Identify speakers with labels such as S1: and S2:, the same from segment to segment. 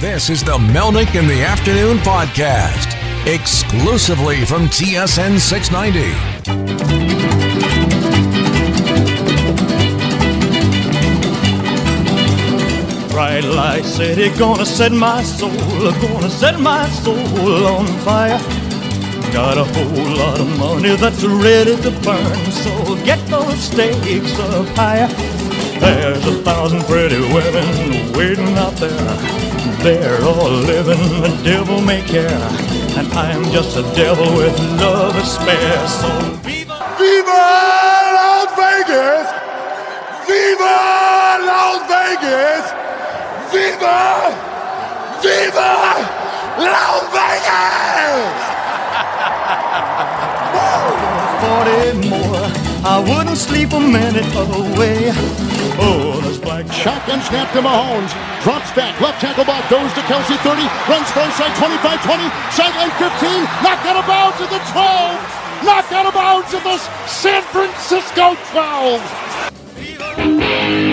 S1: This is the Melnick in the Afternoon podcast, exclusively from TSN 690.
S2: Bright light city, gonna set my soul, gonna set my soul on fire. Got a whole lot of money that's ready to burn, so get those stakes up higher. There's a thousand pretty women waiting out there. They're all living the devil may care, and I'm just a devil with love to spare. So viva,
S3: Viva Las Vegas! Viva Las Vegas! Viva! Viva Las Vegas!
S2: 40 more, I wouldn't sleep a minute away. Oh,
S4: Shotgun snap to Mahomes. Drops back. Left tackle ball goes to Kelce 30. Runs far side 25 20. Sideline 15. Knocked out of bounds at the 12. Knocked out of bounds at the San Francisco 12.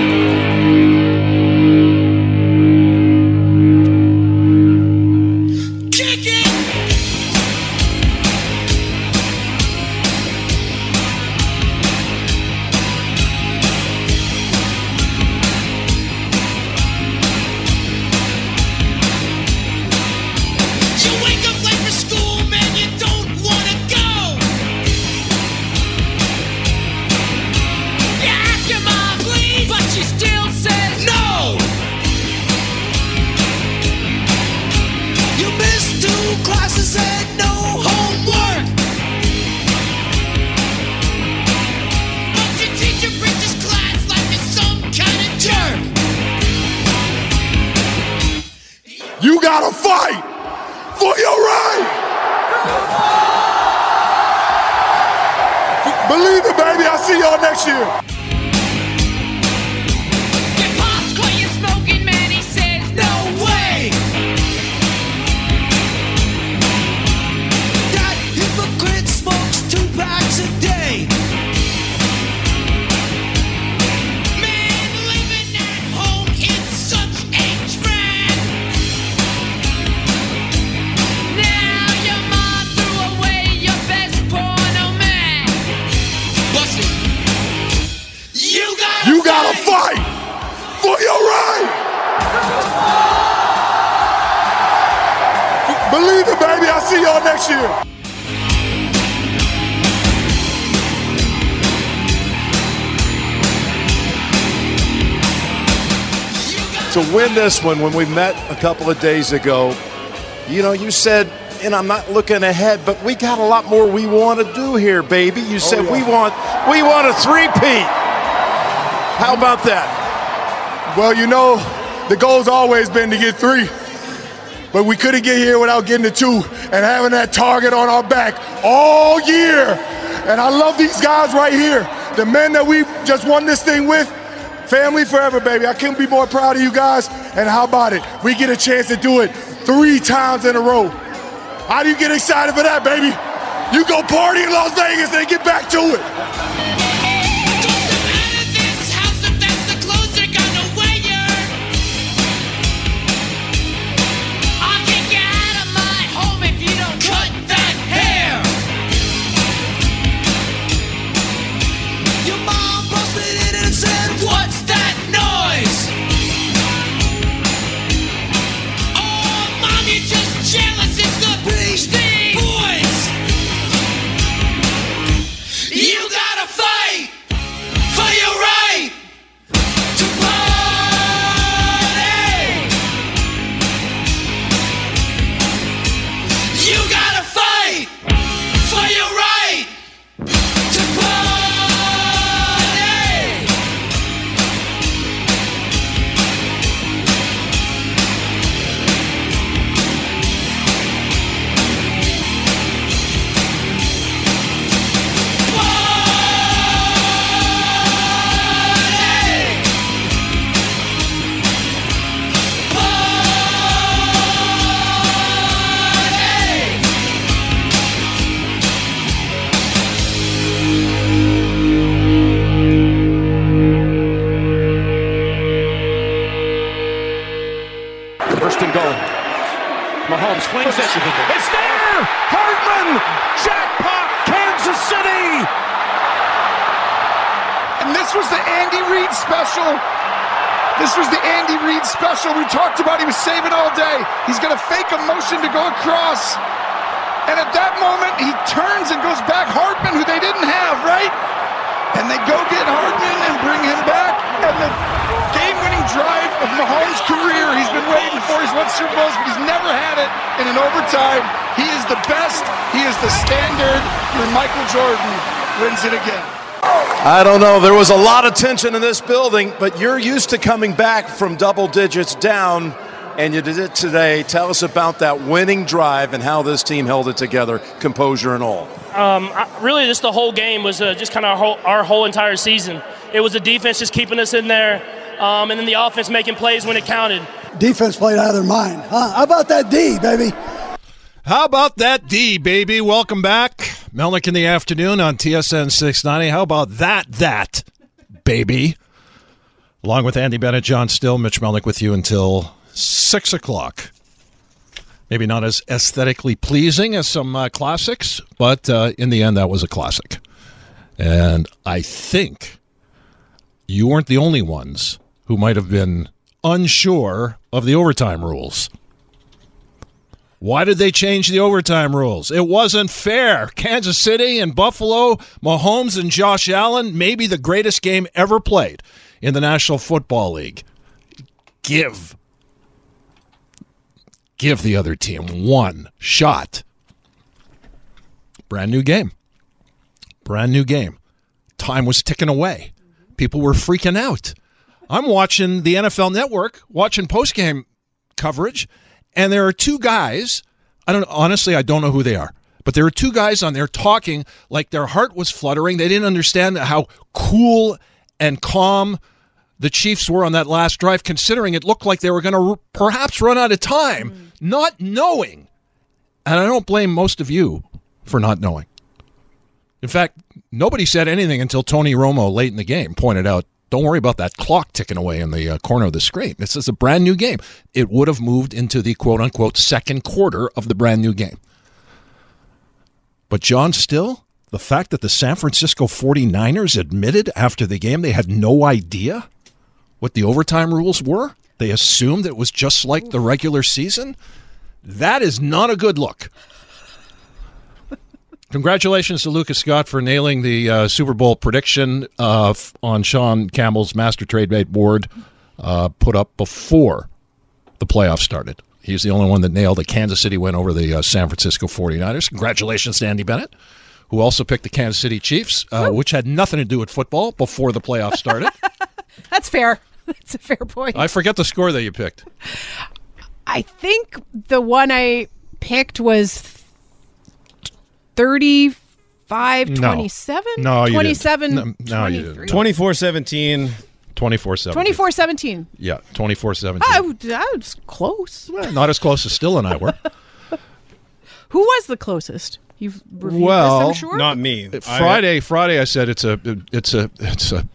S5: To win this one when we met a couple of days ago, you know, you said, and I'm not looking ahead, but we got a lot more we want to do here, baby. You said oh,
S3: yeah.
S5: we want we want a three-peat. How about that?
S3: Well, you know, the goal's always been to get three. But we couldn't get here without getting to two and having that target on our back all year. And I love these guys right here. The men that we just won this thing with, family forever, baby. I couldn't be more proud of you guys. And how about it? We get a chance to do it three times in a row. How do you get excited for that, baby? You go party in Las Vegas and get back to it.
S6: Wins it again.
S5: I don't know. There was a lot of tension in this building, but you're used to coming back from double digits down, and you did it today. Tell us about that winning drive and how this team held it together, composure and all.
S7: Um, I, really, just the whole game was uh, just kind of our whole, our whole entire season. It was the defense just keeping us in there, um, and then the offense making plays when it counted.
S8: Defense played out of their mind. Huh? How about that D, baby?
S9: How about that D, baby? Welcome back. Melnick in the afternoon on TSN 690. How about that, that, baby? Along with Andie Bennett, Jon Still, Mitch Melnick with you until 6 o'clock. Maybe not as aesthetically pleasing as some uh, classics, but uh, in the end, that was a classic. And I think you weren't the only ones who might have been unsure of the overtime rules. Why did they change the overtime rules? It wasn't fair. Kansas City and Buffalo, Mahomes and Josh Allen, maybe the greatest game ever played in the National Football League. Give. Give the other team one shot. Brand new game. Brand new game. Time was ticking away. People were freaking out. I'm watching the NFL network, watching postgame coverage, and there are two guys. I don't honestly, I don't know who they are, but there are two guys on there talking like their heart was fluttering. They didn't understand how cool and calm the Chiefs were on that last drive, considering it looked like they were going to r- perhaps run out of time, mm. not knowing. And I don't blame most of you for not knowing. In fact, nobody said anything until Tony Romo late in the game pointed out, don't worry about that clock ticking away in the uh, corner of the screen. This is a brand new game. It would have moved into the quote unquote second quarter of the brand new game. But Jon Still, the fact that the San Francisco 49ers admitted after the game they had no idea what the overtime rules were, they assumed it was just like the regular season, that is not a good look. Congratulations to Lucas Scott for nailing the uh, Super Bowl prediction uh, f- on Sean Campbell's Master Trade Bait board uh, put up before the playoffs started. He's the only one that nailed a Kansas City win over the uh, San Francisco 49ers. Congratulations to Andie Bennett, who also picked the Kansas City Chiefs, uh, which had nothing to do with football before the playoffs started.
S10: That's fair. That's a fair point.
S9: I forget the score that you picked.
S10: I think the one I picked was 35
S9: No.
S10: 27?
S9: No, you didn't.
S10: 27
S9: No, no, you didn't.
S11: 24 17.
S9: 24 7.
S10: 24 17.
S9: Yeah, 24 17.
S10: I, w- I was close.
S9: Not as close as Still and I were.
S10: Who was the closest? You've reviewed
S9: well,
S10: this, I'm sure.
S11: Not me.
S9: Uh, Friday, Friday, I said it's a, it's a, it's a,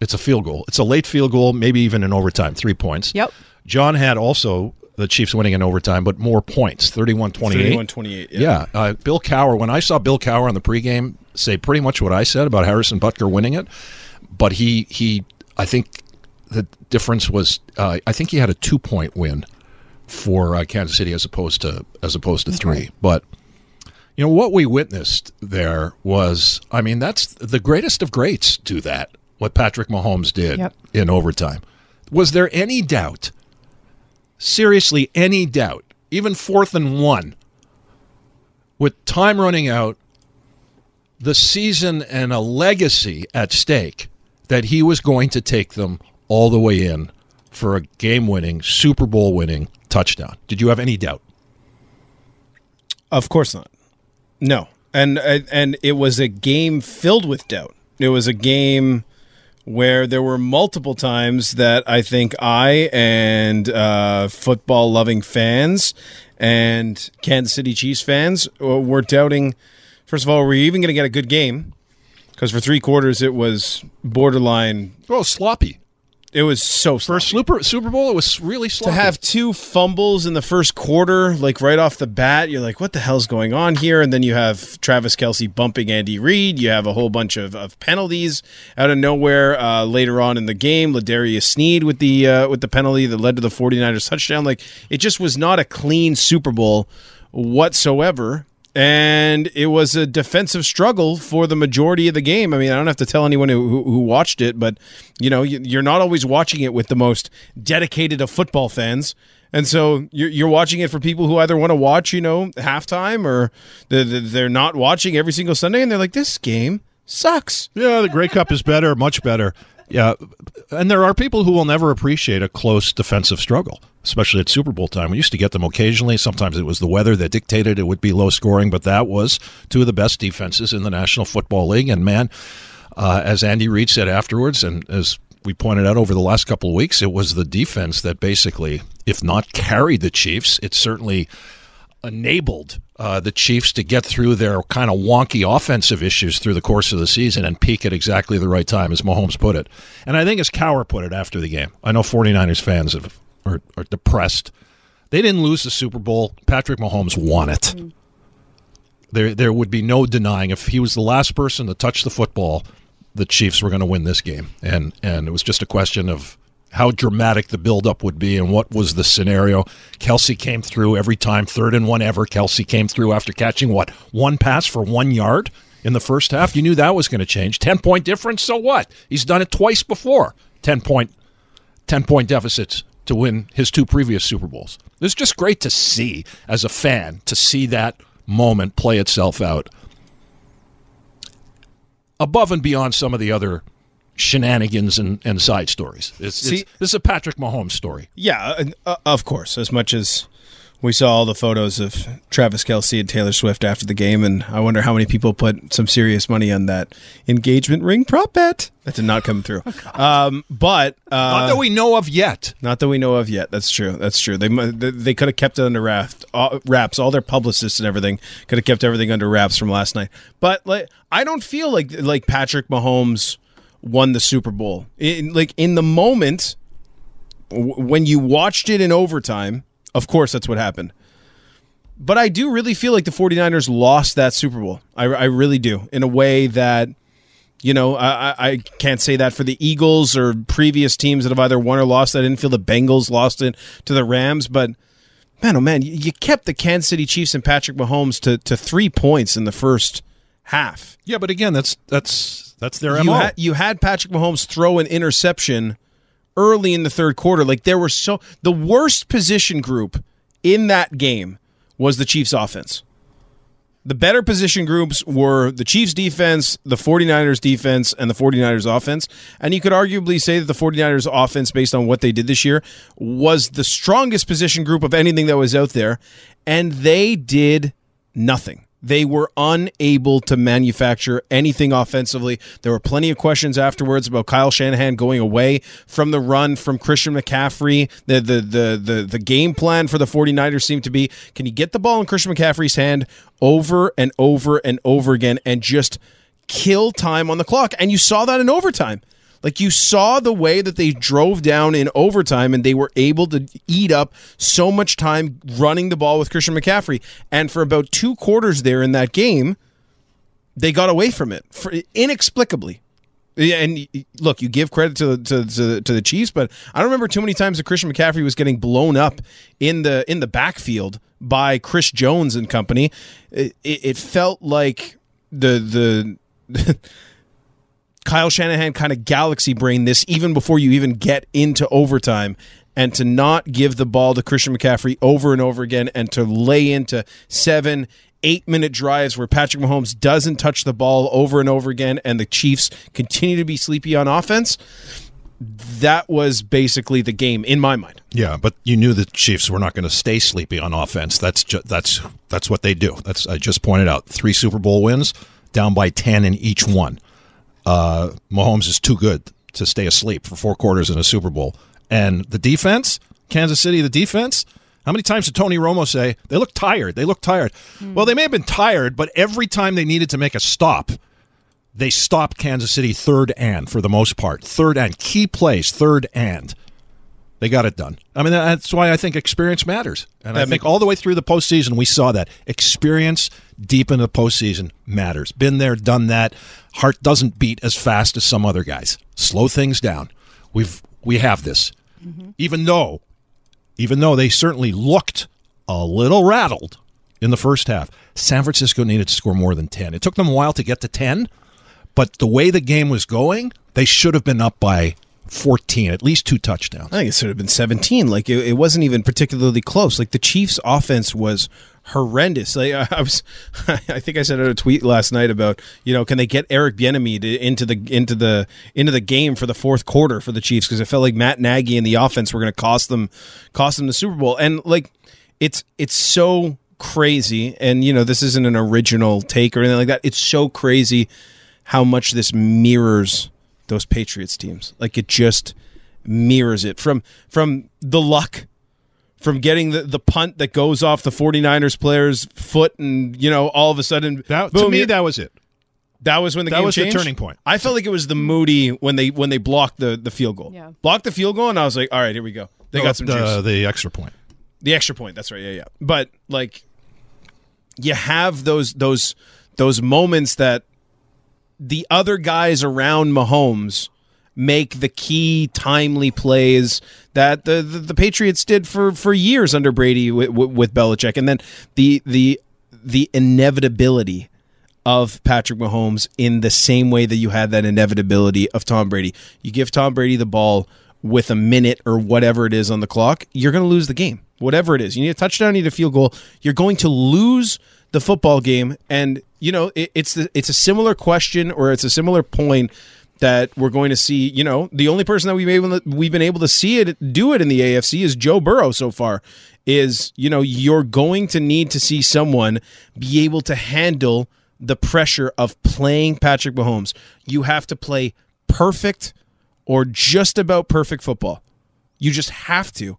S9: it's a field goal. It's a late field goal, maybe even in overtime, three points.
S10: Yep.
S9: Jon had also the Chiefs winning in overtime, but more points, 31-28.
S11: 31-28, yeah.
S9: Yeah. Uh, Bill Cowher, when I saw Bill Cowher on the pregame say pretty much what I said about Harrison Butker winning it, but he, he, I think the difference was, uh, I think he had a two-point win for uh, Kansas City as opposed to as opposed to three. But you know what we witnessed there was, I mean, that's the greatest of greats do that. What Patrick Mahomes did
S10: Yep.
S9: in overtime. Was there any doubt? Seriously, any doubt? Even fourth and one, with time running out, the season and a legacy at stake, that he was going to take them all the way in for a game-winning, Super Bowl-winning touchdown. Did you have any doubt?
S11: Of course not. No. And and it was a game filled with doubt. It was a game where there were multiple times that I think I and uh, football loving fans and Kansas City Chiefs fans uh, were doubting. First of all, were you even going to get a good game? Because for three quarters it was borderline.
S9: Well, sloppy.
S11: It was so
S9: first Super Super Bowl. It was really sloppy.
S11: to have two fumbles in the first quarter, like right off the bat, you're like, what the hell's going on here? And then you have Travis Kelce bumping Andy Reid. You have a whole bunch of, of penalties out of nowhere uh, later on in the game. L'Jarius Sneed with the uh, with the penalty that led to the 49ers touchdown. Like it just was not a clean Super Bowl whatsoever. And it was a defensive struggle for the majority of the game. I mean, I don't have to tell anyone who, who, watched it, but you know, you- you're not always watching it with the most dedicated of football fans. And so you're, you're watching it for people who either want to watch, you know, halftime or they're not watching every single Sunday and they're like, this game sucks.
S9: Yeah, the Grey Cup is better, much better. Yeah, and there are people who will never appreciate a close defensive struggle, especially at Super Bowl time. We used to get them occasionally. Sometimes it was the weather that dictated it would be low scoring, but that was two of the best defenses in the National Football League. And man, uh, as Andy Reid said afterwards, and as we pointed out over the last couple of weeks, it was the defense that basically, if not carried the Chiefs, it certainly enabled uh, the Chiefs to get through their kind of wonky offensive issues through the course of the season and peak at exactly the right time, as Mahomes put it. And I think as Cowher put it after the game, I know 49ers fans have, are, are depressed. They didn't lose the Super Bowl. Patrick Mahomes won it. There, there would be no denying if he was the last person to touch the football, the Chiefs were going to win this game. And and it was just a question of how dramatic the buildup would be and what was the scenario. Kelce came through every time, third and one ever. Kelce came through after catching what one pass for one yard in the first half. You knew that was going to change. Ten point difference. So what? He's done it twice before. Ten point, ten point deficits to win his two previous Super Bowls. It's just great to see as a fan to see that moment play itself out above and beyond some of the other shenanigans and, and side stories. It's,
S11: See-
S9: it's, this is a Patrick Mahomes story.
S11: Yeah, uh, of course. As much as we saw all the photos of Travis Kelce and Taylor Swift after the game, and I wonder how many people put some serious money on that engagement ring prop bet. That did not come through. um, but uh,
S9: Not that we know of yet.
S11: Not that we know of yet. That's true. That's true. They they could have kept it under wraps. Uh, wraps. All their publicists and everything could have kept everything under wraps from last night. But like, I don't feel like like Patrick Mahomes won the Super Bowl. In, like in the moment w- when you watched it in overtime, of course that's what happened. But I do really feel like the 49ers lost that Super Bowl. I, I really do. In a way that you know, I, I- can't say that for the Eagles or previous teams that have either won or lost. I didn't feel the Bengals lost it to the Rams, but man, oh man, you, you kept the Kansas City Chiefs and Patrick Mahomes to, to three points in the first half.
S9: Yeah, but again, that's that's that's their
S11: You
S9: MO.
S11: had, you had Patrick Mahomes throw an interception early in the third quarter. Like there were so the worst position group in that game was the Chiefs offense. The better position groups were the Chiefs defense, the 49ers defense, and the 49ers offense. And you could arguably say that the 49ers offense, based on what they did this year, was the strongest position group of anything that was out there. And they did nothing. They were unable to manufacture anything offensively. There were plenty of questions afterwards about Kyle Shanahan going away from the run from Christian McCaffrey. The the the the, the game plan for the 49ers seemed to be can you get the ball in Christian McCaffrey's hand over and over and over again and just kill time on the clock? And you saw that in overtime. Like you saw the way that they drove down in overtime and they were able to eat up so much time running the ball with Christian McCaffrey. And for about two quarters there in that game, they got away from it for, inexplicably. And look, you give credit to, to to to the Chiefs, but I don't remember too many times that Christian McCaffrey was getting blown up in the in the backfield by Chris Jones and company. It, it, felt like the the Kyle Shanahan kind of galaxy brain this even before you even get into overtime and to not give the ball to Christian McCaffrey over and over again and to lay into seven, eight minute drives where Patrick Mahomes doesn't touch the ball over and over again and the Chiefs continue to be sleepy on offense. That was basically the game in my mind.
S9: Yeah, but you knew the Chiefs were not going to stay sleepy on offense. That's ju- that's that's what they do. That's I just pointed out three Super Bowl wins, down by ten in each one. Uh, Mahomes is too good to stay asleep for four quarters in a Super Bowl. And the defense, Kansas City, the defense. How many times did Tony Romo say they look tired? They look tired. Well, they may have been tired, but every time they needed to make a stop, they stopped Kansas City third and for the most part. Third and key plays, third and. They got it done. I mean, that's why I think experience matters. And I
S11: That
S9: think
S11: ma-
S9: all the way through the postseason, we saw that. Experience deep in the postseason matters. Been there, done that. Heart doesn't beat as fast as some other guys. Slow things down. We've we have this. Mm-hmm. Even though even though they certainly looked a little rattled in the first half, San Francisco needed to score more than 10. It took them a while to get to 10, but the way the game was going, they should have been up by 14, at least two touchdowns.
S11: I think it should have been 17. Like it, it wasn't even particularly close. Like the Chiefs' offense was horrendous. Like I was, I think I said in a tweet last night about you know can they get Eric Bieniemy to, into the into the into the game for the fourth quarter for the Chiefs because it felt like Matt Nagy and the offense were going to cost them cost them the Super Bowl and like it's it's so crazy and you know this isn't an original take or anything like that. It's so crazy how much this mirrors those Patriots teams. Like it just mirrors it from from the luck from getting the, the punt that goes off the 49ers player's foot and you know all of a sudden
S9: That, to
S11: boom,
S9: me, that was it.
S11: that was when the
S9: that
S11: game
S9: was the turning point.
S11: I felt like it was the Moody when they when they blocked the the field goal.
S10: Yeah.
S11: Blocked the field goal and I was like, all right, here we go. They oh, got some
S9: the,
S11: juice.
S9: the extra point.
S11: The extra point. That's right. Yeah, yeah. But like, you have those those those moments that the other guys around Mahomes make the key timely plays that the, the, the Patriots did for, for years under Brady with, with Belichick, and then the the the inevitability of Patrick Mahomes in the same way that you had that inevitability of Tom Brady. You give Tom Brady the ball with a minute or whatever it is on the clock, you're going to lose the game. Whatever it is, you need a touchdown, you need a field goal. You're going to lose the football game, and you know it, it's the, it's a similar question or it's a similar point that we're going to see. You know, the only person that we've able to, we've been able to see it do it in the AFC is Joe Burrow so far. Is you know you're going to need to see someone be able to handle the pressure of playing Patrick Mahomes. You have to play perfect or just about perfect football. You just have to.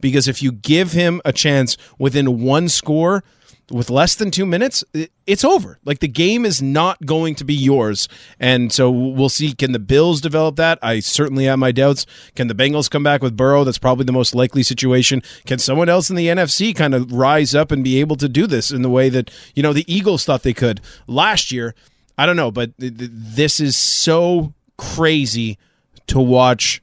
S11: Because if you give him a chance within one score with less than two minutes, it's over. Like the game is not going to be yours. And so we'll see. Can the Bills develop that? I certainly have my doubts. Can the Bengals come back with Burrow? That's probably the most likely situation. Can someone else in the NFC kind of rise up and be able to do this in the way that, you know, the Eagles thought they could last year? I don't know, but th- th- this is so crazy to watch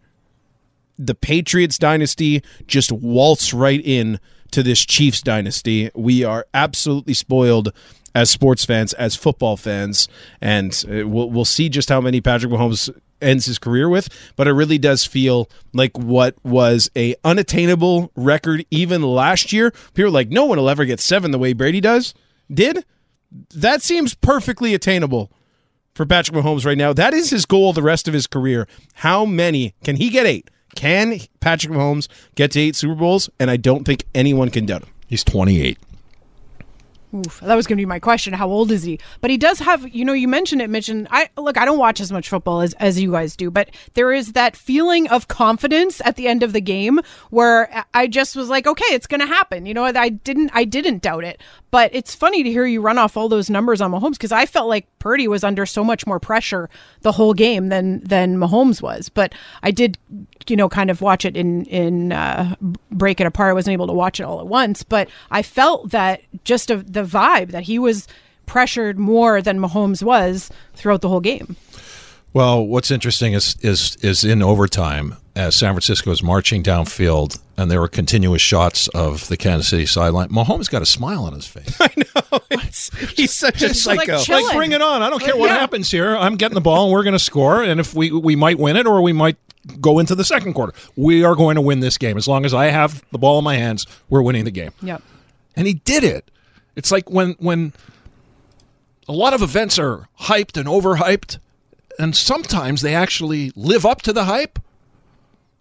S11: the Patriots dynasty just waltz right in to this Chiefs dynasty. We are absolutely spoiled as sports fans, as football fans, and uh, we'll we'll see just how many Patrick Mahomes ends his career with. But it really does feel like what was a unattainable record even last year. People are like, no one will ever get seven the way Brady does. Did that seems perfectly attainable for Patrick Mahomes right now. That is his goal the rest of his career. How many can he get? Eight. Can Patrick Mahomes get to eight Super Bowls? And I don't think anyone can doubt him.
S9: He's 28.
S10: Oof, that was going to be my question. How old is he? But he does have, you know, you mentioned it, Mitch, and I look, I don't watch as much football as, as you guys do, but there is that feeling of confidence at the end of the game where I just was like, okay, it's going to happen. You know, I didn't, I didn't doubt it. But it's funny to hear you run off all those numbers on Mahomes because I felt like Purdy was under so much more pressure the whole game than than Mahomes was. But I did, you know, kind of watch it in in uh, break it apart. I wasn't able to watch it all at once, but I felt that just of the vibe that he was pressured more than Mahomes was throughout the whole game.
S9: Well, what's interesting is is is in overtime as San Francisco is marching downfield and there were continuous shots of the Kansas City sideline. Mahomes got a smile on his face. I know.
S11: he's such a
S10: Just, like,
S11: psycho.
S9: Like, bring it on! I don't care
S10: Like,
S9: what
S10: yeah.
S9: happens here. I'm getting the ball and we're going to score. And if we we might win it or we might go into the second quarter, we are going to win this game as long as I have the ball in my hands. We're winning the game.
S10: Yep.
S9: and he did it. It's like when when a lot of events are hyped and overhyped, and sometimes they actually live up to the hype,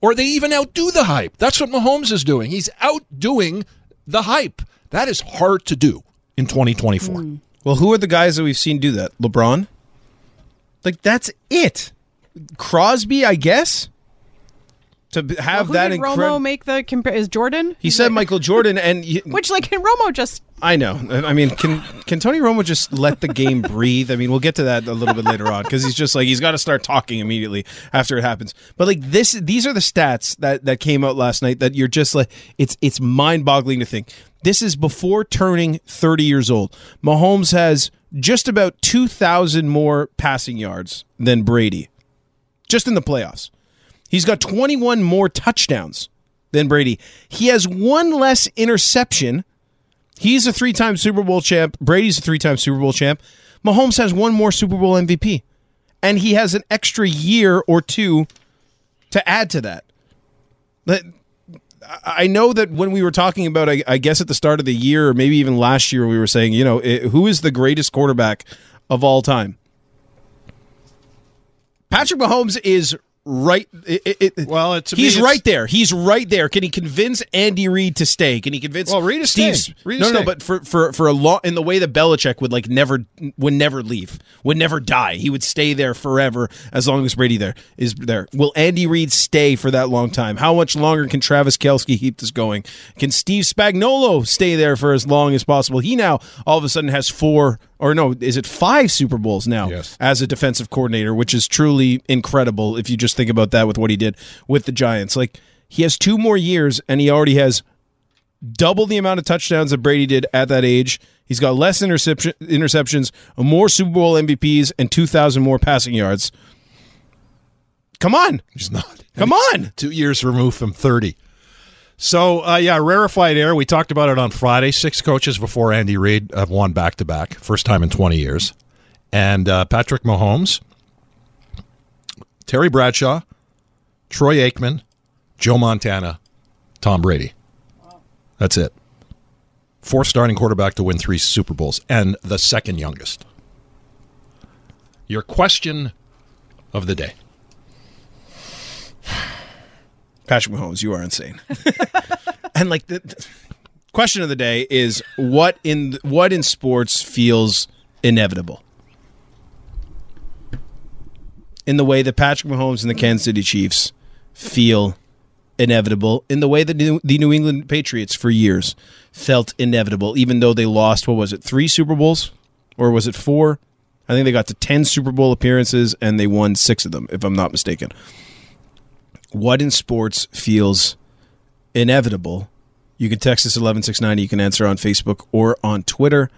S9: or they even outdo the hype. That's what Mahomes is doing. He's outdoing the hype. That is hard to do in 2024. Hmm.
S11: Well, who are the guys that we've seen do that? LeBron? Like, that's it. Crosby, I guess? To have
S10: Who
S11: that
S10: did Romo
S11: incredible.
S10: make the compare? Is Jordan?
S11: He said Michael Jordan, and y-
S10: Which like can Romo just
S11: I know. I mean, can can Tony Romo just let the game breathe? I mean, we'll get to that a little bit later on because he's just like he's got to start talking immediately after it happens. But like this, these are the stats that that came out last night that you're just like it's it's mind boggling to think. This is before turning 30 years old. Mahomes has just about 2,000 more passing yards than Brady, just in the playoffs. He's got 21 more touchdowns than Brady. He has one less interception. He's a three time Super Bowl champ. Brady's a three time Super Bowl champ. Mahomes has one more Super Bowl MVP. And he has an extra year or two to add to that. I know that when we were talking about, I, guess at the start of the year, or maybe even last year, we were saying, you know, who is the greatest quarterback of all time? Patrick Mahomes is right. It, it,
S9: well, it's
S11: he's right there. He's right there. Can he convince Andy Reid to stay? Can he convince?
S9: Well, Reid is
S11: Steve?
S9: Reid is
S11: no, no, but for for for a long in the way that Belichick would like never would never leave, would never die. He would stay there forever as long as Brady there is there. Will Andy Reid stay for that long time? How much longer can Travis Kelce keep this going? Can Steve Spagnuolo stay there for as long as possible? He now all of a sudden has four or no, is it five Super Bowls now as a defensive coordinator, which is truly incredible if you just think about that with what he did with the Giants. Like he has two more years and he already has double the amount of touchdowns that Brady did at that age. He's got less interception, interceptions, more Super Bowl MVPs, and 2,000 more passing yards. Come on.
S9: He's not.
S11: Come on.
S9: Two years removed from 30. So, uh, yeah, rarefied air. We talked about it on Friday. Six coaches before Andy Reid have won back to back, first time in 20 years. And uh, Patrick Mahomes, Terry Bradshaw, Troy Aikman, Joe Montana, Tom Brady. That's it. Fourth starting quarterback to win three Super Bowls, and the second youngest. Your question of the day.
S11: Patrick Mahomes, you are insane. and like the, the question of the day is what in what in sports feels inevitable? In the way that Patrick Mahomes and the Kansas City Chiefs feel inevitable, in the way that New- the New England Patriots for years felt inevitable, even though they lost what was it, three Super Bowls, or was it four? I think they got to ten Super Bowl appearances and they won six of them, if I'm not mistaken what in sports feels inevitable you can text us 11690 you can answer on facebook or on twitter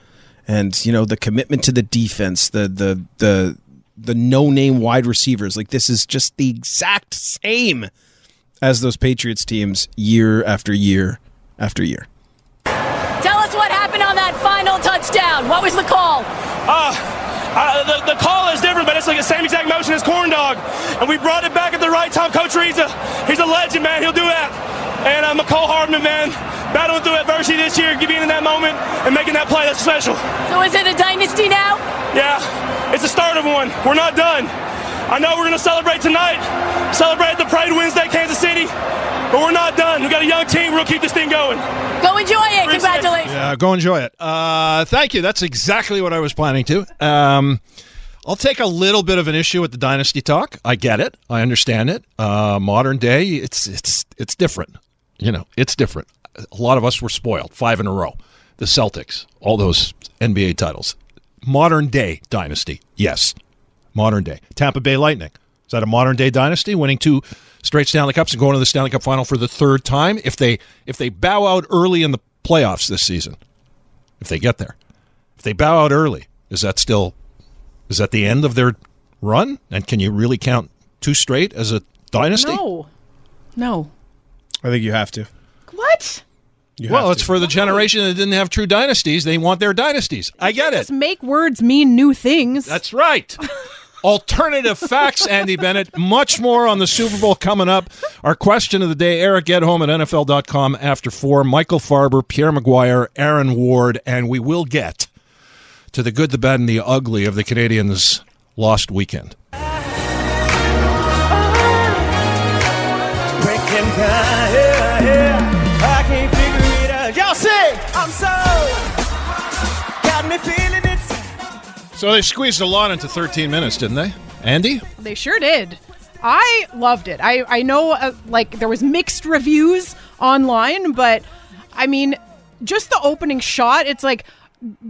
S11: and you know the commitment to the defense the the the the no name wide receivers like this is just the exact same as those patriots teams year after year after year
S12: Tell us what happened on that final touchdown. What was the call?
S7: Uh, uh, the, the call is different, but it's like the same exact motion as corn dog. And we brought it back at the right time. Coach Reid's a, he's a legend, man. He'll do that. And I'm uh, Mecole Hardman, man, battling through adversity this year, being in that moment and making that play, that's special.
S12: So is it a dynasty now?
S7: Yeah, it's the start of one. We're not done. I know we're going to celebrate tonight, celebrate the Parade Wednesday, Kansas City, but we're not done. we got a young team. We'll keep this thing going.
S12: Go enjoy it. Congratulations.
S9: Yeah, go enjoy it. Uh, thank you. That's exactly what I was planning to. Um, I'll take a little bit of an issue with the dynasty talk. I get it. I understand it. Uh, modern day, it's it's it's different. You know, it's different. A lot of us were spoiled. Five in a row. The Celtics, all those NBA titles. Modern day dynasty, yes. Modern day. Tampa Bay Lightning. Is that a modern day dynasty? Winning two straight Stanley Cups and going to the Stanley Cup final for the third time? If they if they bow out early in the playoffs this season, if they get there. If they bow out early, is that still is that the end of their run? And can you really count two straight as a dynasty?
S10: No. No.
S11: i think you have to
S10: What?
S11: You
S9: well, it's
S11: to.
S9: for the generation that didn't have true dynasties. They want their dynasties. I get it.
S10: Just make words mean new things.
S9: That's right. Alternative facts, Andie Bennett. Much more on the Super Bowl coming up. Our question of the day Eric Edholm at NFL.com after four. Michael Farber, Pierre McGuire, Aaron Ward, and we will get to the good, the bad, and the ugly of the Canadiens' lost weekend.
S2: So
S9: they squeezed a lot into 13 minutes, didn't they? Andie?
S10: They sure did. I loved it. I I know uh, like there was mixed reviews online, but I mean, just the opening shot, it's like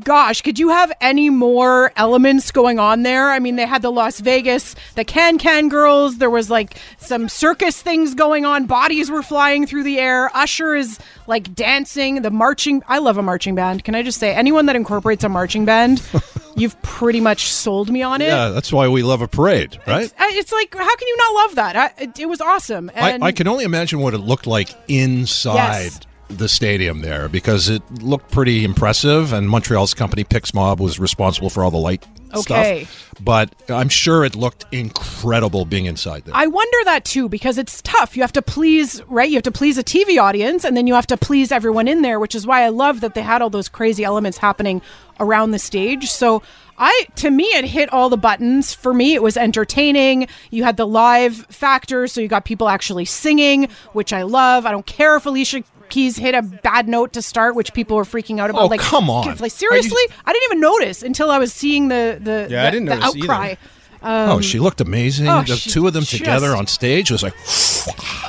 S10: gosh, could you have any more elements going on there? I mean, they had the Las Vegas, the Can Can girls. There was like some circus things going on. Bodies were flying through the air. Usher is like dancing. The marching. I love a marching band. Can I just say, anyone that incorporates a marching band, you've pretty much sold me on it.
S9: Yeah, that's why we love a parade, right?
S10: I- It's like, how can you not love that? I, it, it was awesome.
S9: I,
S10: And
S9: I can only imagine what it looked like inside
S10: Yes.
S9: The stadium there because it looked pretty impressive, and Montreal's company Pixmob was responsible for all the light
S10: Okay.
S9: stuff. But I'm sure it looked incredible being inside there.
S10: I wonder that too because it's tough. You have to please, right? You have to please a TV audience and then you have to please everyone in there, which is why I love that they had all those crazy elements happening around the stage. So I to me it hit all the buttons. For me it was entertaining. You had the live factor, so you got people actually singing, which I love. I don't care if Alicia Keys hit a bad note to start, which people were freaking out about.
S9: Oh,
S10: like,
S9: come on.
S10: Like seriously, I didn't even notice until I was seeing the the,
S9: Yeah, I didn't
S10: the
S9: notice either.
S10: outcry.
S9: oh,
S10: Um,
S9: she looked amazing.
S10: oh,
S9: the two of them
S10: just-
S9: together on stage was like,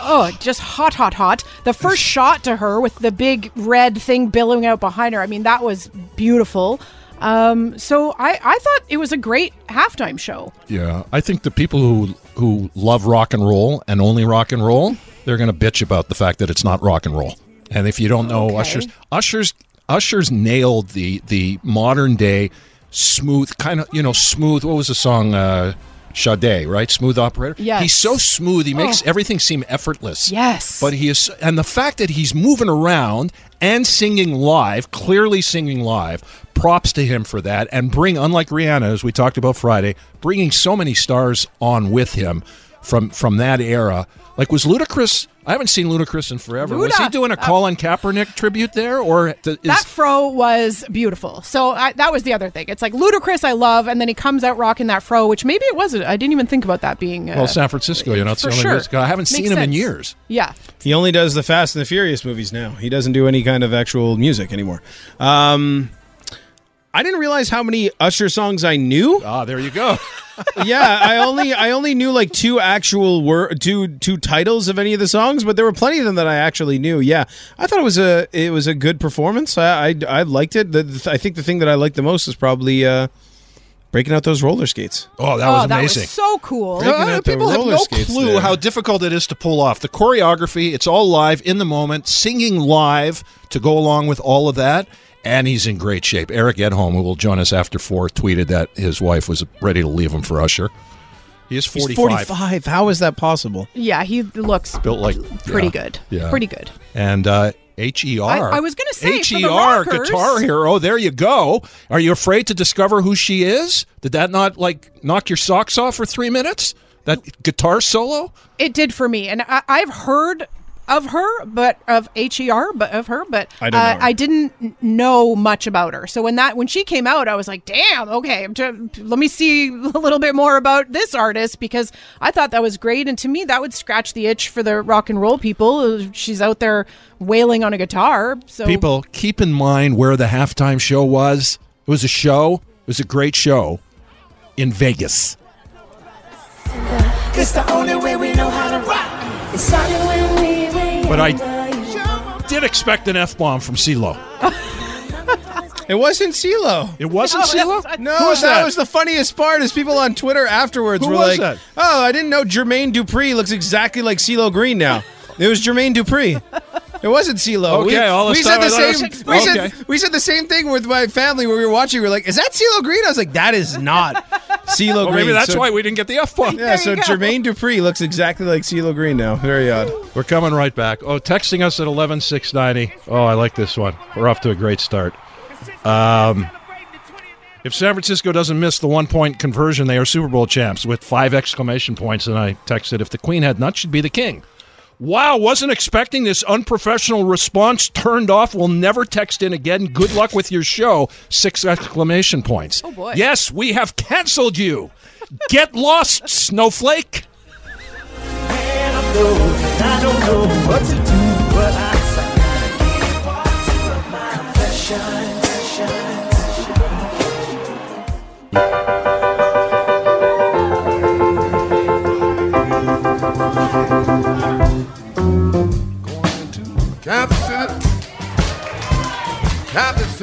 S10: Oh, just hot, hot, hot. The first shot to her with the big red thing billowing out behind her. I mean, that was beautiful. Um, so I, I thought it was a great halftime show.
S9: yeah. I think the people who who love rock and roll and only rock and roll, they're going to bitch about the fact that it's not rock and roll. And if you don't know
S10: Okay.
S9: Usher's Usher's Usher's nailed the the modern day smooth kind of you know smooth. What was the song? Uh, Sade, right? Smooth operator.
S10: Yes.
S9: He's so smooth. He makes
S10: Oh.
S9: everything seem effortless.
S10: Yes.
S9: But he is, and the fact that he's moving around and singing live, clearly singing live, props to him for that. And bring, unlike Rihanna, as we talked about Friday, bringing so many stars on with him from from that era. Like, was Ludacris? I haven't seen Ludacris in forever. was he doing a
S10: uh,
S9: Colin Kaepernick tribute there, or th- is
S10: that fro was beautiful. So I, that was the other thing. It's like Ludacris, I love, and then he comes out rocking that fro, which maybe it wasn't. I didn't even think about that being. Uh,
S9: well, San Francisco? You know, it's
S10: for
S9: the only
S10: sure.
S9: I haven't
S10: Makes
S9: seen him in years.
S10: Yeah.
S11: He only does the Fast and the Furious movies now. He doesn't do any kind of actual music anymore. Um, I didn't realize how many Usher songs I knew.
S9: Ah, there you go.
S11: yeah, I only I only knew like two actual word two two titles of any of the songs, but there were plenty of them that I actually knew. Yeah, I thought it was a it was a good performance. I I, I liked it. The, the- I think the thing that I liked the most is probably uh, breaking out those roller skates.
S9: Oh, that
S10: oh,
S9: was amazing!
S10: that
S9: amazing.
S10: was so cool.
S9: Uh, people have no clue how difficult it is to pull off the choreography. It's all live in the moment, singing live to go along with all of that. And he's in great shape. Eric Edholm, who will join us after four, tweeted that his wife was ready to leave him for Usher. He is
S11: He's
S9: 45.
S11: 45. How is that possible?
S10: Yeah, he looks
S9: Built like
S10: pretty
S9: yeah,
S10: good.
S9: Yeah.
S10: Pretty good.
S9: And uh, H E R.
S10: I- I was gonna say,
S9: HER
S10: rockers-
S9: Guitar Hero. There you go. Are you afraid to discover who she is? Did that not like knock your socks off for three minutes? That guitar solo?
S10: It did for me, and I, I've heard of her, but of HER, but of her, but
S9: I
S10: uh,
S9: her.
S10: I didn't know much about her. So when that when she came out, I was like, "Damn, okay, t- let me see a little bit more about this artist," because I thought that was great, and to me, that would scratch the itch for the rock and roll people. She's out there wailing on a guitar, so
S9: People, keep in mind where the halftime show was. It was a show. It was a great show in Vegas.
S13: It's the only way we know how to rock. It started when we were
S9: But I did expect an F bomb from CeeLo.
S11: It wasn't CeeLo.
S9: It wasn't oh, CeeLo?
S11: No,
S9: Who was
S11: that,
S9: that?
S11: was the funniest part. Is people on Twitter afterwards
S9: Who
S11: were
S9: was
S11: like,
S9: that?
S11: "Oh, I didn't know Jermaine Dupri looks exactly like CeeLo Green now." It was Jermaine Dupri. It wasn't CeeLo. we,
S9: Okay, all
S11: we said the
S9: I thought it
S11: same. We
S9: Okay.
S11: said we said the same thing with my family when we were watching. We were like, "Is that CeeLo Green?" I was like, "That is not CeeLo
S9: Well,
S11: Green."
S9: maybe that's
S11: So-
S9: why we didn't get the F bomb.
S11: Yeah, so Jermaine Dupri looks exactly like CeeLo Green now. Very odd.
S9: We're coming right back. Oh, texting us at eleven six ninety. Oh, I like this one. We're off to a great start. Um, if San Francisco doesn't miss the one point conversion, they are Super Bowl champs with five exclamation points. And I texted, if the queen had nuts, she'd be the king. Wow, wasn't expecting this unprofessional response. Turned off. Will never text in again. Good luck with your show. Six exclamation points. Oh
S10: boy.
S9: Yes, we have canceled you. Get lost, snowflake.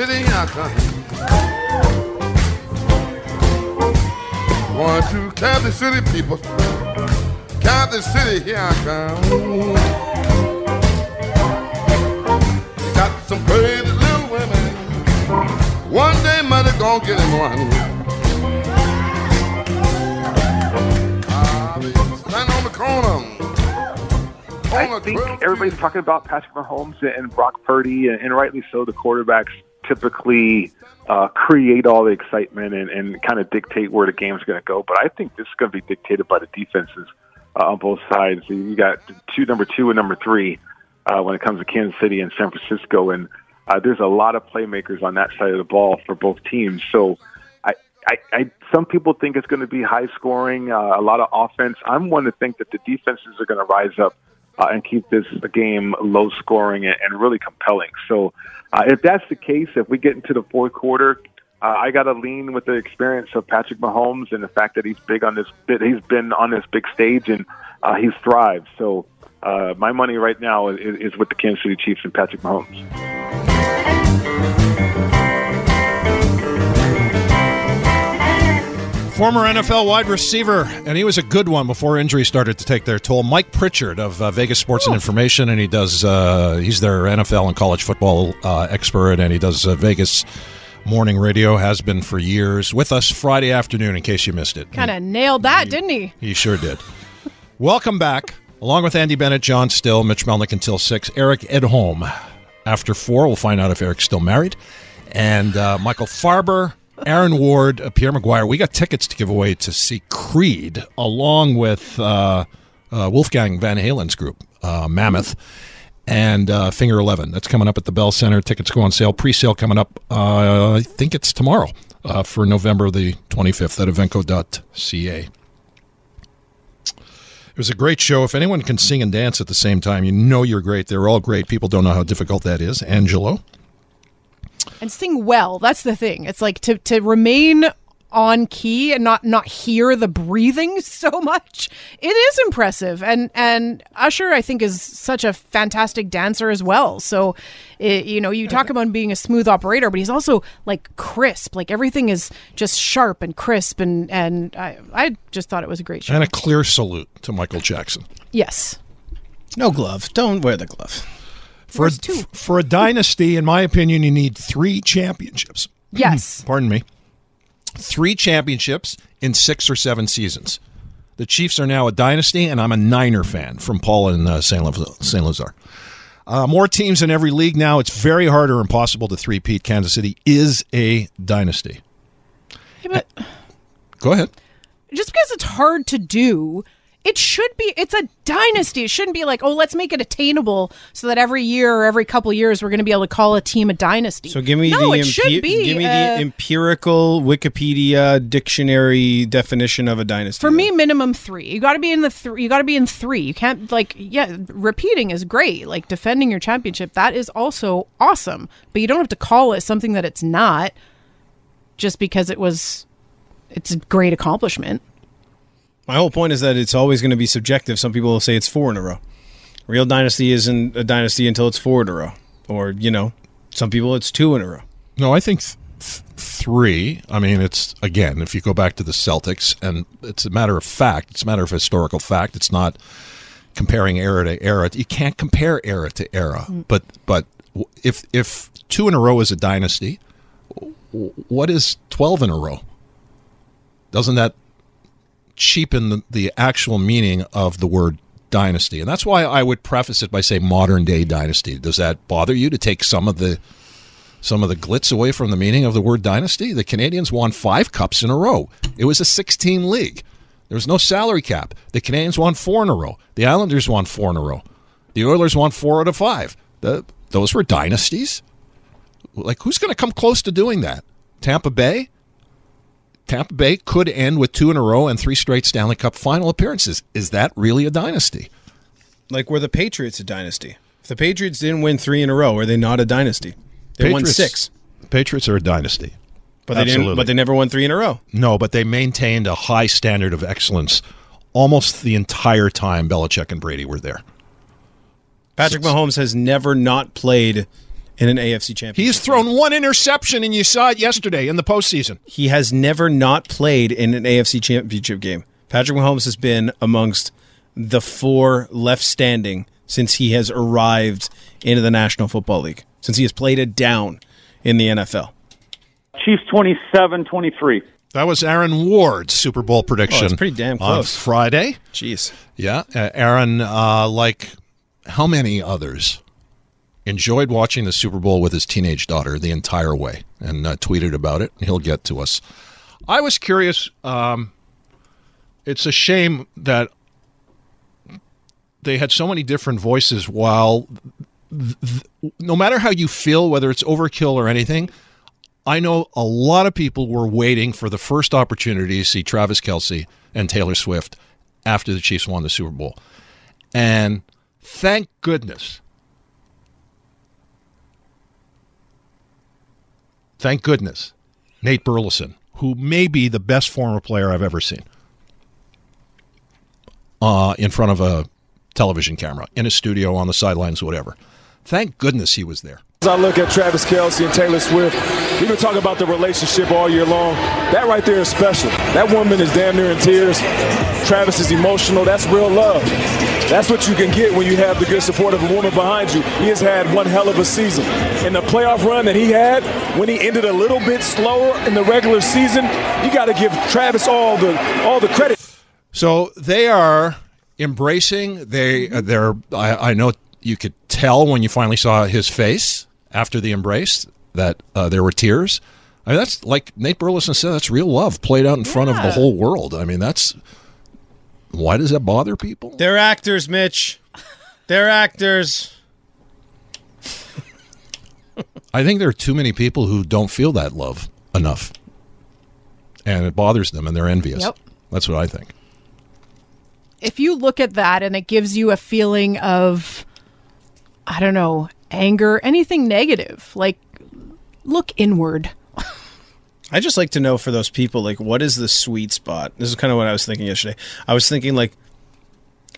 S14: Kansas City, here I come. Going to Kansas City, people. Kansas City, here I come. Got some pretty little women. One day, mother gonna get him one. Ah, I'll be standing on the corner.
S15: I think everybody's talking about Patrick Mahomes and Brock Purdy, and rightly so. The quarterbacks typically uh, create all the excitement and, and kind of dictate where the game's going to go. But I think this is going to be dictated by the defenses uh, on both sides. You got two, number two, and number three uh, when it comes to Kansas City and San Francisco, and uh, there's a lot of playmakers on that side of the ball for both teams. So. I, I, I, some people think it's going to be high scoring, uh, a lot of offense. I'm one to think that the defenses are going to rise up uh, and keep this game low scoring and, and really compelling. So, uh, if that's the case, if we get into the fourth quarter, uh, I got to lean with the experience of Patrick Mahomes and the fact that he's big on this. He's been on this big stage and uh, he's thrived. So, uh, my money right now is, is with the Kansas City Chiefs and Patrick Mahomes.
S9: Former NFL wide receiver, and he was a good one before injuries started to take their toll. Mike Pritchard of uh, Vegas Sports and Information, and he does. Uh, he's their NFL and college football uh, expert, and he does uh, Vegas morning radio. Has been for years with us Friday afternoon. In case you missed it,
S10: Kind of nailed that, didn't he?
S9: he sure did. Welcome back, along with Andie Bennett, Jon Still, Mitch Melnick until six. Eric Edholm after four. We'll find out if Eric's still married, and uh, Michael Farber. Aaron Ward, uh, Pierre McGuire. We got tickets to give away to see Creed along with uh, uh, Wolfgang Van Halen's group, uh, Mammoth, and uh, Finger 11. That's coming up at the Bell Center. Tickets go on sale. Pre sale coming up, uh, I think it's tomorrow for November the 25th at evenko.ca. It was a great show. If anyone can sing and dance at the same time, you know you're great. They're all great. People don't know how difficult that is. Angelo.
S10: And sing well. That's the thing. It's like to to remain on key and not not hear the breathing so much. It is impressive, and and Usher I think is such a fantastic dancer as well. So, it, you know, you talk about him being a smooth operator, but he's also like crisp. Like everything is just sharp and crisp, and and I I just thought it was a great show.
S9: And a clear salute to Michael Jackson.
S10: yes.
S11: No glove. Don't wear the glove.
S9: For a, for a dynasty, in my opinion, you need three championships.
S10: Yes.
S9: Pardon me. Three championships in six or seven seasons. The Chiefs are now a dynasty, and I'm a Niner fan from Paul and uh, St. Lazare. Uh, more teams in every league now. It's very hard or impossible to three-peat. Kansas City is a dynasty.
S10: Yeah, but
S9: Go ahead.
S10: just because it's hard to do, it should be. It's a dynasty. It shouldn't be like, oh, let's make it attainable so that every year or every couple years we're going to be able to call a team a dynasty.
S11: So give me
S10: no,
S11: the
S10: it should be.
S11: give me
S10: uh,
S11: the empirical Wikipedia dictionary definition of a dynasty.
S10: for me, minimum three. You got to be in the three. You got to be in three. You can't like yeah. Repeating is great. Like defending your championship, that is also awesome. But you don't have to call it something that it's not, just because it was. It's a great accomplishment.
S11: My whole point is that it's always going to be subjective. Some people will say it's four in a row. Real dynasty isn't a dynasty until it's four in a row, or you know, some people it's two in a row.
S9: No, I think th- th- three. I mean, it's again, if you go back to the Celtics, and it's a matter of fact, it's a matter of historical fact. It's not comparing era to era. You can't compare era to era. Mm. But but if if two in a row is a dynasty, what is twelve in a row? Doesn't that cheapen the, the actual meaning of the word dynasty? And that's why I would preface it by saying modern day dynasty. Does that bother you to take some of the some of the glitz away from the meaning of the word dynasty? The Canadiens won five cups in a row. It was a 16 league. There was no salary cap. The Canadiens won four in a row. The Islanders won four in a row. The Oilers won four out of five. The, those were dynasties. Like, who's going to come close to doing that? Tampa Bay? Tampa Bay could end with two in a row and three straight Stanley Cup final appearances. Is that really a dynasty?
S11: Like were the Patriots a dynasty? If the Patriots didn't win three in a row, are they not a dynasty? They won
S9: Patriots-
S11: six,
S9: Patriots are a dynasty.
S11: but they didn't. But they never won three in a row.
S9: No, but they maintained a high standard of excellence almost the entire time Belichick and Brady were there.
S11: Patrick Mahomes has never not played in an AFC championship.
S9: He's thrown one interception, and you saw it yesterday in the postseason.
S11: He has never not played in an AFC championship game. Patrick Mahomes has been amongst the four left standing since he has arrived into the National Football League, since he has played it down in the NFL.
S16: Chiefs 27 23.
S9: That was Aaron Ward's Super Bowl prediction.
S11: Oh, pretty damn
S9: on
S11: close.
S9: Friday.
S11: Jeez.
S9: Yeah, uh, Aaron, uh, like how many others, enjoyed watching the Super Bowl with his teenage daughter the entire way and uh, tweeted about it. He'll get to us. I was curious. Um, it's a shame that they had so many different voices while th- th- no matter how you feel whether it's overkill or anything i know a lot of people were waiting for the first opportunity to see travis kelce and taylor swift after the chiefs won the super bowl and thank goodness thank goodness nate burleson who may be the best former player i've ever seen uh, in front of a television camera, in a studio, on the sidelines, whatever. Thank goodness he was there.
S17: As I look at Travis Kelce and Taylor Swift, we've been talking about the relationship all year long. That right there is special. That woman is damn near in tears. Travis is emotional. That's real love. That's what you can get when you have the good support of a woman behind you. He has had one hell of a season. And the playoff run that he had, when he ended a little bit slower in the regular season, you got to give Travis all the all the credit.
S9: So they are embracing. They uh, they're. I, I know you could tell when you finally saw his face after the embrace that uh, there were tears. I mean, that's like Nate Burleson said. That's real love played out in front of the whole world. I mean, that's why does that bother people?
S11: They're actors, Mitch. They're actors.
S9: I think there are too many people who don't feel that love enough, and it bothers them, and they're envious.
S10: Yep.
S9: That's what I think.
S10: if you look at that and it gives you a feeling of i don't know anger anything negative like look inward
S11: I just like to know for those people, like, what is the sweet spot? This is kind of what I was thinking yesterday. I was thinking, like,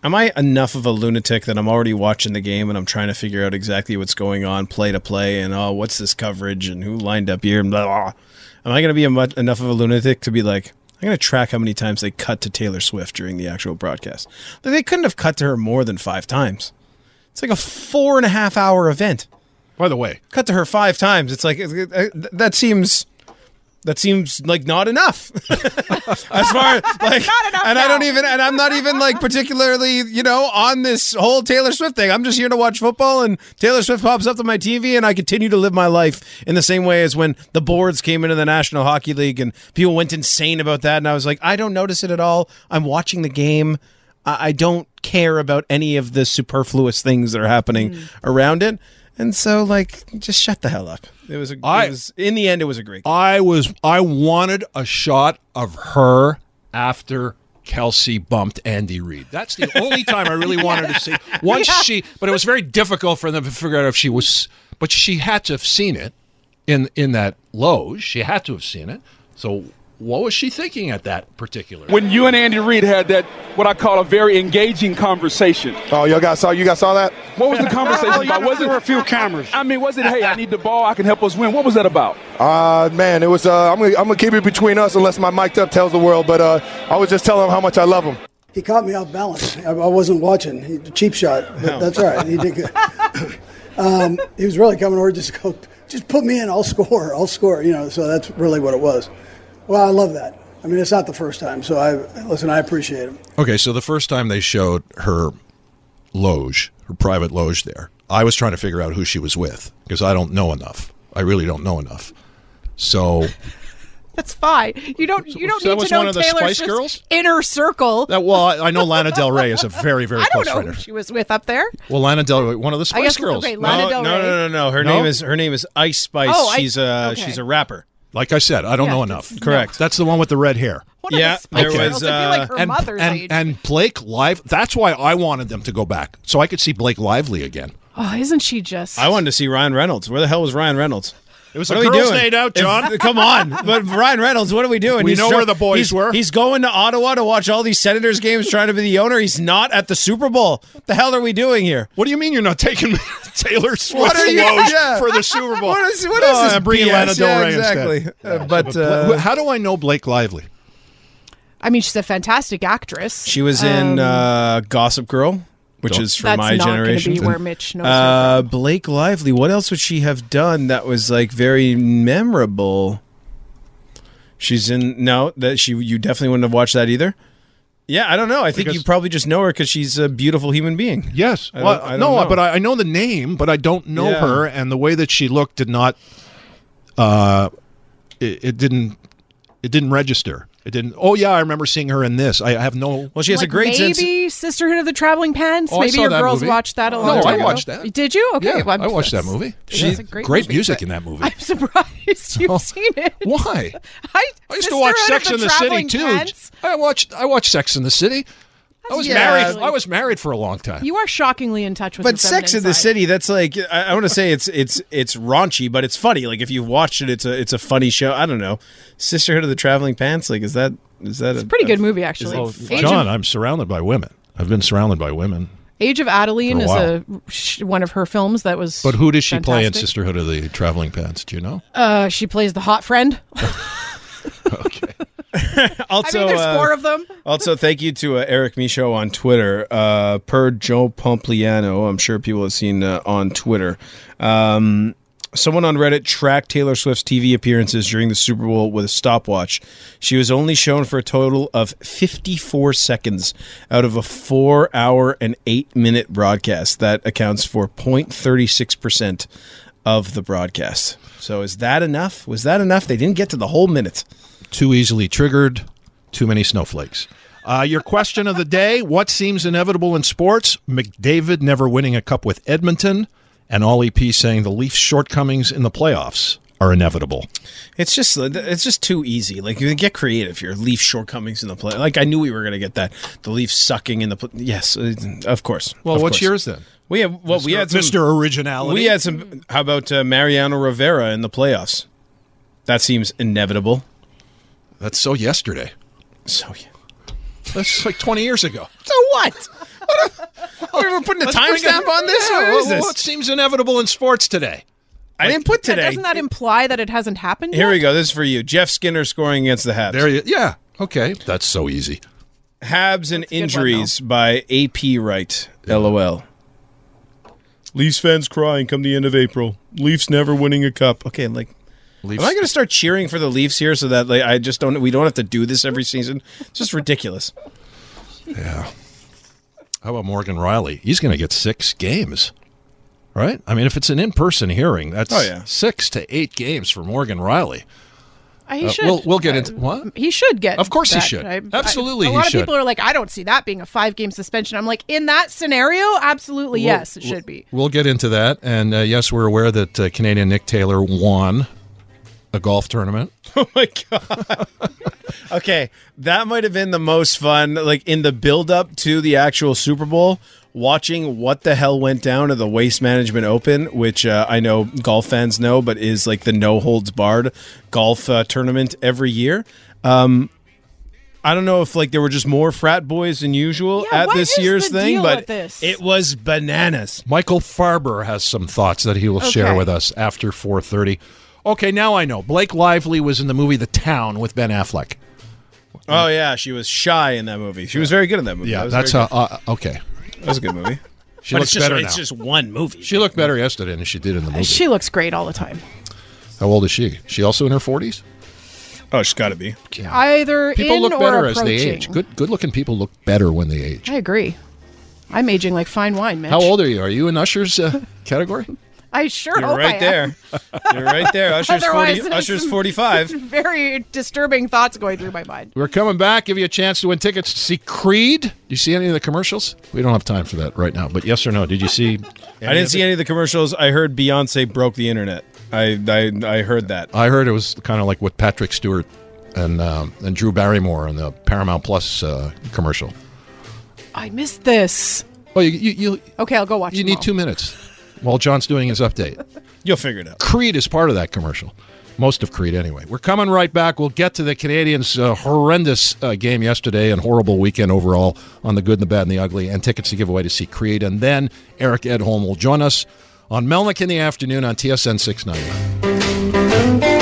S11: am I enough of a lunatic that I'm already watching the game and I'm trying to figure out exactly what's going on, play to play, and oh, what's this coverage and who lined up here and blah blah. Am I going to be a much, enough of a lunatic to be like, I'm going to track how many times they cut to Taylor Swift during the actual broadcast? Like, they couldn't have cut to her more than five times. It's like a four and a half hour event.
S9: By the way,
S11: cut to her five times. It's like that seems that seems like not enough as far like and I don't even and I'm not even like particularly you know on this whole Taylor Swift thing. I'm just here to watch football and Taylor Swift pops up on my TV and I continue to live my life in the same way as when the boards came into the National Hockey League and people went insane about that and I was like I don't notice it at all. I'm watching the game. I, I don't care about any of the superfluous things that are happening around it. And so, like, just shut the hell up. It was, a,
S9: I-
S11: it was in the end, it was a great.
S9: I was I wanted a shot of her after Kelce bumped Andy Reid. That's the only time I really wanted to see. Once she, but it was very difficult for them to figure out if she was. But she had to have seen it in in that loge. She had to have seen it. So what was she thinking at that particular?
S18: when you and Andy Reid had that what I call a very engaging conversation.
S3: Oh, y'all guys saw you guys saw that?
S18: What was the conversation about? Was it
S3: There were a few cameras.
S18: I mean, was it hey, I need the ball, I can help us win? What was that about?
S3: Uh, man, it was. Uh, I'm gonna, I'm gonna keep it between us unless my mic'd up tells the world. But uh, I was just telling him how much I love him.
S8: He caught me off balance. I, I wasn't watching. He, cheap shot, but that's all right. He did good. um, he was really coming over just go, just put me in. I'll score. I'll score. You know. So that's really what it was. Well, I love that. I mean, it's not the first time. So I listen. I appreciate him.
S9: Okay, so the first time they showed her loge, her private loge there, I was trying to figure out who she was with because I don't know enough. I really don't know enough. So
S10: that's fine you don't you don't
S9: so that
S10: need
S9: was
S10: to know
S9: one of the
S10: taylor
S9: Spice
S10: Swift's
S9: Girls?
S10: inner circle
S9: that well, I, I know Lana Del Rey is a very very
S10: i don't
S9: close
S10: know
S9: friend.
S10: who
S9: of-
S10: she was with up there
S9: Well, Lana Del Rey, one of the
S10: I
S9: Spice
S10: guess-
S9: Girls.
S10: okay, Lana
S11: no,
S10: Del
S11: no,
S10: Rey.
S11: no, no, no. Her
S9: No?
S11: name is her name is Ice Spice.
S10: Oh, I-
S11: she's a
S10: okay.
S11: she's a rapper.
S9: Like I said, I don't
S10: Yeah,
S9: know enough.
S11: Correct.
S9: That's the one with the red hair.
S11: yeah, there was.
S10: Girls, I feel like
S11: Uh,
S10: her
S9: and,
S10: mother's
S9: and,
S10: age.
S9: and Blake Live. That's why I wanted them to go back so I could see Blake Lively again.
S10: oh isn't she just
S11: I wanted to see Ryan Reynolds. Where the hell was Ryan Reynolds?
S9: It was
S11: What
S9: a
S11: are we
S9: girls'
S11: doing?
S9: night out,
S11: If-
S9: Jon.
S11: come on, but Ryan Reynolds, what are we doing?
S9: We know
S11: try-
S9: where the boys
S11: he's-
S9: were.
S11: He's going to Ottawa to watch all these Senators games, trying to be the owner. He's not at the Super Bowl. What the hell are we doing here?
S9: What do you mean you're not taking Taylor Swift
S11: What are you-
S9: Woj
S11: yeah.
S9: for the Super Bowl.
S11: What is- what
S9: No,
S11: is this
S9: I'm bringing
S11: BS?
S9: Lana Del
S11: Yeah,
S9: Rey instead.
S11: exactly. Uh, but, uh,
S9: how do I know Blake Lively?
S10: I mean, she's a fantastic actress.
S11: She was in
S10: Um,
S11: uh, Gossip Girl, which
S9: Go-
S11: is from
S10: That's
S11: my
S10: not gonna
S11: generation.
S10: be where Mitch knows her
S11: uh, Blake Lively. What else would she have done that was like very memorable? She's in no that she you definitely wouldn't have watched that either. Yeah, I don't know. I think
S9: Because-
S11: you probably just know her because she's a beautiful human being.
S9: Yes.
S11: I
S9: Well,
S11: don't- I don't
S9: no,
S11: know.
S9: but I, I know the name, but I don't know
S11: Yeah.
S9: her, and the way that she looked did not. Uh, it, it didn't. It didn't register. It didn't. Oh yeah, I remember seeing her in this. I have no.
S11: Well, she has
S10: like a great maybe Sisterhood of the Traveling Pants.
S9: Oh, I
S10: maybe
S9: saw
S10: your
S9: that
S10: girls
S9: movie.
S10: watched that a lot.
S9: No,
S10: long
S9: I
S10: time ago.
S9: watched that.
S10: Did you? Okay,
S9: Yeah,
S10: well,
S9: I watched that movie.
S10: That's
S9: Yeah.
S10: great,
S9: Great
S10: movie.
S9: music in that movie.
S10: I'm surprised you've oh. seen it.
S9: Why?
S10: I,
S9: I used to watch Sex in the
S10: Traveling
S9: City too. I watched. I watched Sex in the City. I was
S10: Yeah.
S9: married. I was married for a long time.
S10: You are shockingly in touch with.
S11: But
S10: your
S11: Sex in
S10: feminine
S11: the
S10: side.
S11: City, that's like I, I want to say it's it's it's raunchy, but it's funny. Like if you've watched it, it's a it's a funny show. I don't know. Sisterhood of the Traveling Pants. Like is that is that a
S10: pretty good movie, actually.
S9: Oh, Jon,
S10: of-
S9: I'm surrounded by women. I've been surrounded by women.
S10: Age of
S9: Adaline a
S10: is a one of her films that was.
S9: But who does she play in. Sisterhood of the Traveling Pants? Do you know?
S10: Uh, she plays the hot friend.
S11: also,
S10: I mean, there's
S11: uh,
S10: of them.
S11: also, thank you to uh, Eric Michaud on Twitter. Uh, per Joe Pompliano, I'm sure people have seen uh, on Twitter. Um, someone on Reddit tracked Taylor Swift's TV appearances during the Super Bowl with a stopwatch. She was only shown for a total of 54 seconds out of a four hour and eight minute broadcast. That accounts for 0.36% of the broadcast. So, is that enough? Was that enough? They didn't get to the whole minute.
S9: Too easily triggered. Too many snowflakes. Uh, your question of the day: What seems inevitable in sports? McDavid never winning a cup with Edmonton, and all EP saying the Leafs' shortcomings in the playoffs are inevitable.
S11: It's just it's just too easy. Like you get creative here. Leaf shortcomings in the play. Like I knew we were going to get that. The Leafs sucking in the play. Yes, uh, of course.
S9: Well,
S11: of
S9: what's
S11: course.
S9: yours then?
S11: We have well, we
S9: Mr.
S11: had some,
S9: Mr. Originality.
S11: We had some. How about uh, Mariano Rivera in the playoffs? That seems inevitable.
S9: That's so yesterday.
S11: So yeah.
S9: that's like twenty years ago.
S11: So what? Are oh, we putting a timestamp on this?
S9: Yeah,
S11: What is
S9: well,
S11: this?
S9: What seems inevitable in sports today?
S11: I didn't put today.
S10: doesn't that imply that it hasn't happened?
S11: Here
S10: yet?
S11: we go. This is for you. Jeff Skinner scoring against the Habs.
S9: There you. Yeah. Okay. That's so easy.
S11: Habs and injuries by AP Wright. LOL. Leafs fans crying come the end of April. Leafs never winning a cup. Okay, like
S9: Leafs-
S11: Am I going to start cheering for the Leafs here so that like I just don't we don't have to do this every season? It's just ridiculous.
S9: Yeah. How about Morgan Rielly? He's going to get six games, right? I mean, if it's an in-person hearing, that's
S11: Oh, yeah.
S9: six to eight games for Morgan Rielly.
S10: Uh, he
S9: Uh,
S10: should.
S9: we'll- we'll get into- what?
S10: He should get.
S9: Of course he should.
S10: I-
S9: Absolutely
S10: I, a
S9: he
S10: lot
S9: should.
S10: of people are like, I don't see that being a five-game suspension. I'm like, in that scenario, absolutely
S9: We'll-
S10: yes, it should be.
S9: We'll get into that, and uh, yes, we're aware that uh, Canadian Nick Taylor won a golf tournament.
S11: Oh my god. okay, that might have been the most fun like in the build up to the actual Super Bowl watching what the hell went down at the Waste Management Open, which uh, I know golf fans know but is like the no holds barred golf uh, tournament every year. Um I don't know if like there were just more frat boys than usual
S10: Yeah,
S11: at this year's thing, but
S10: this?
S11: it was bananas.
S9: Michael Farber has some thoughts that he will share with us after 4:30. Okay, now I know. Blake Lively was in the movie The Town with Ben Affleck.
S11: Oh yeah, she was shy in that movie. She was very good in that movie.
S9: Yeah,
S11: That was
S9: that's
S11: very
S9: how. Uh, okay,
S11: that was a good movie.
S9: She
S11: But
S9: looks
S11: it's just,
S9: better
S11: It's
S9: now.
S11: just one movie.
S9: She looked better yesterday than she did in the movie.
S10: She looks great all the time.
S9: How old is she? She also in her 40s?
S11: Oh, she's got to be.
S10: Either
S9: People
S10: in
S9: look
S10: or
S9: better as
S10: approaching.
S9: they age. Good, good-looking people look better when they age.
S10: I agree. I'm aging like fine wine, man.
S9: How old are you? Are you in Usher's uh, category?
S10: I sure
S11: You're
S10: hope
S11: right
S10: I am.
S11: there. You're right there. Usher's 40, Usher's 45.
S10: Very disturbing thoughts going through my mind.
S9: We're coming back. Give you a chance to win tickets to see Creed. Do you see any of the commercials? We don't have time for that right now. But yes or no? Did you see?
S11: I didn't see any of the commercials. I heard Beyonce broke the internet. I I, I heard that.
S9: I heard it was kind of like what Patrick Stewart and um, and Drew Barrymore in the Paramount Plus uh, commercial.
S10: I missed this.
S9: Oh, you you, you,
S10: Okay, I'll go watch
S9: you need
S10: all.
S9: two minutes while Jon's doing his update.
S11: You'll figure it out.
S9: Creed is part of that commercial. Most of Creed, anyway. We're coming right back. We'll get to the Canadiens' uh, horrendous uh, game yesterday and horrible weekend overall on the good, and the bad, and the ugly, and tickets to give away to see Creed. And then Eric Edholm will join us on Melnick in the afternoon on TSN 690.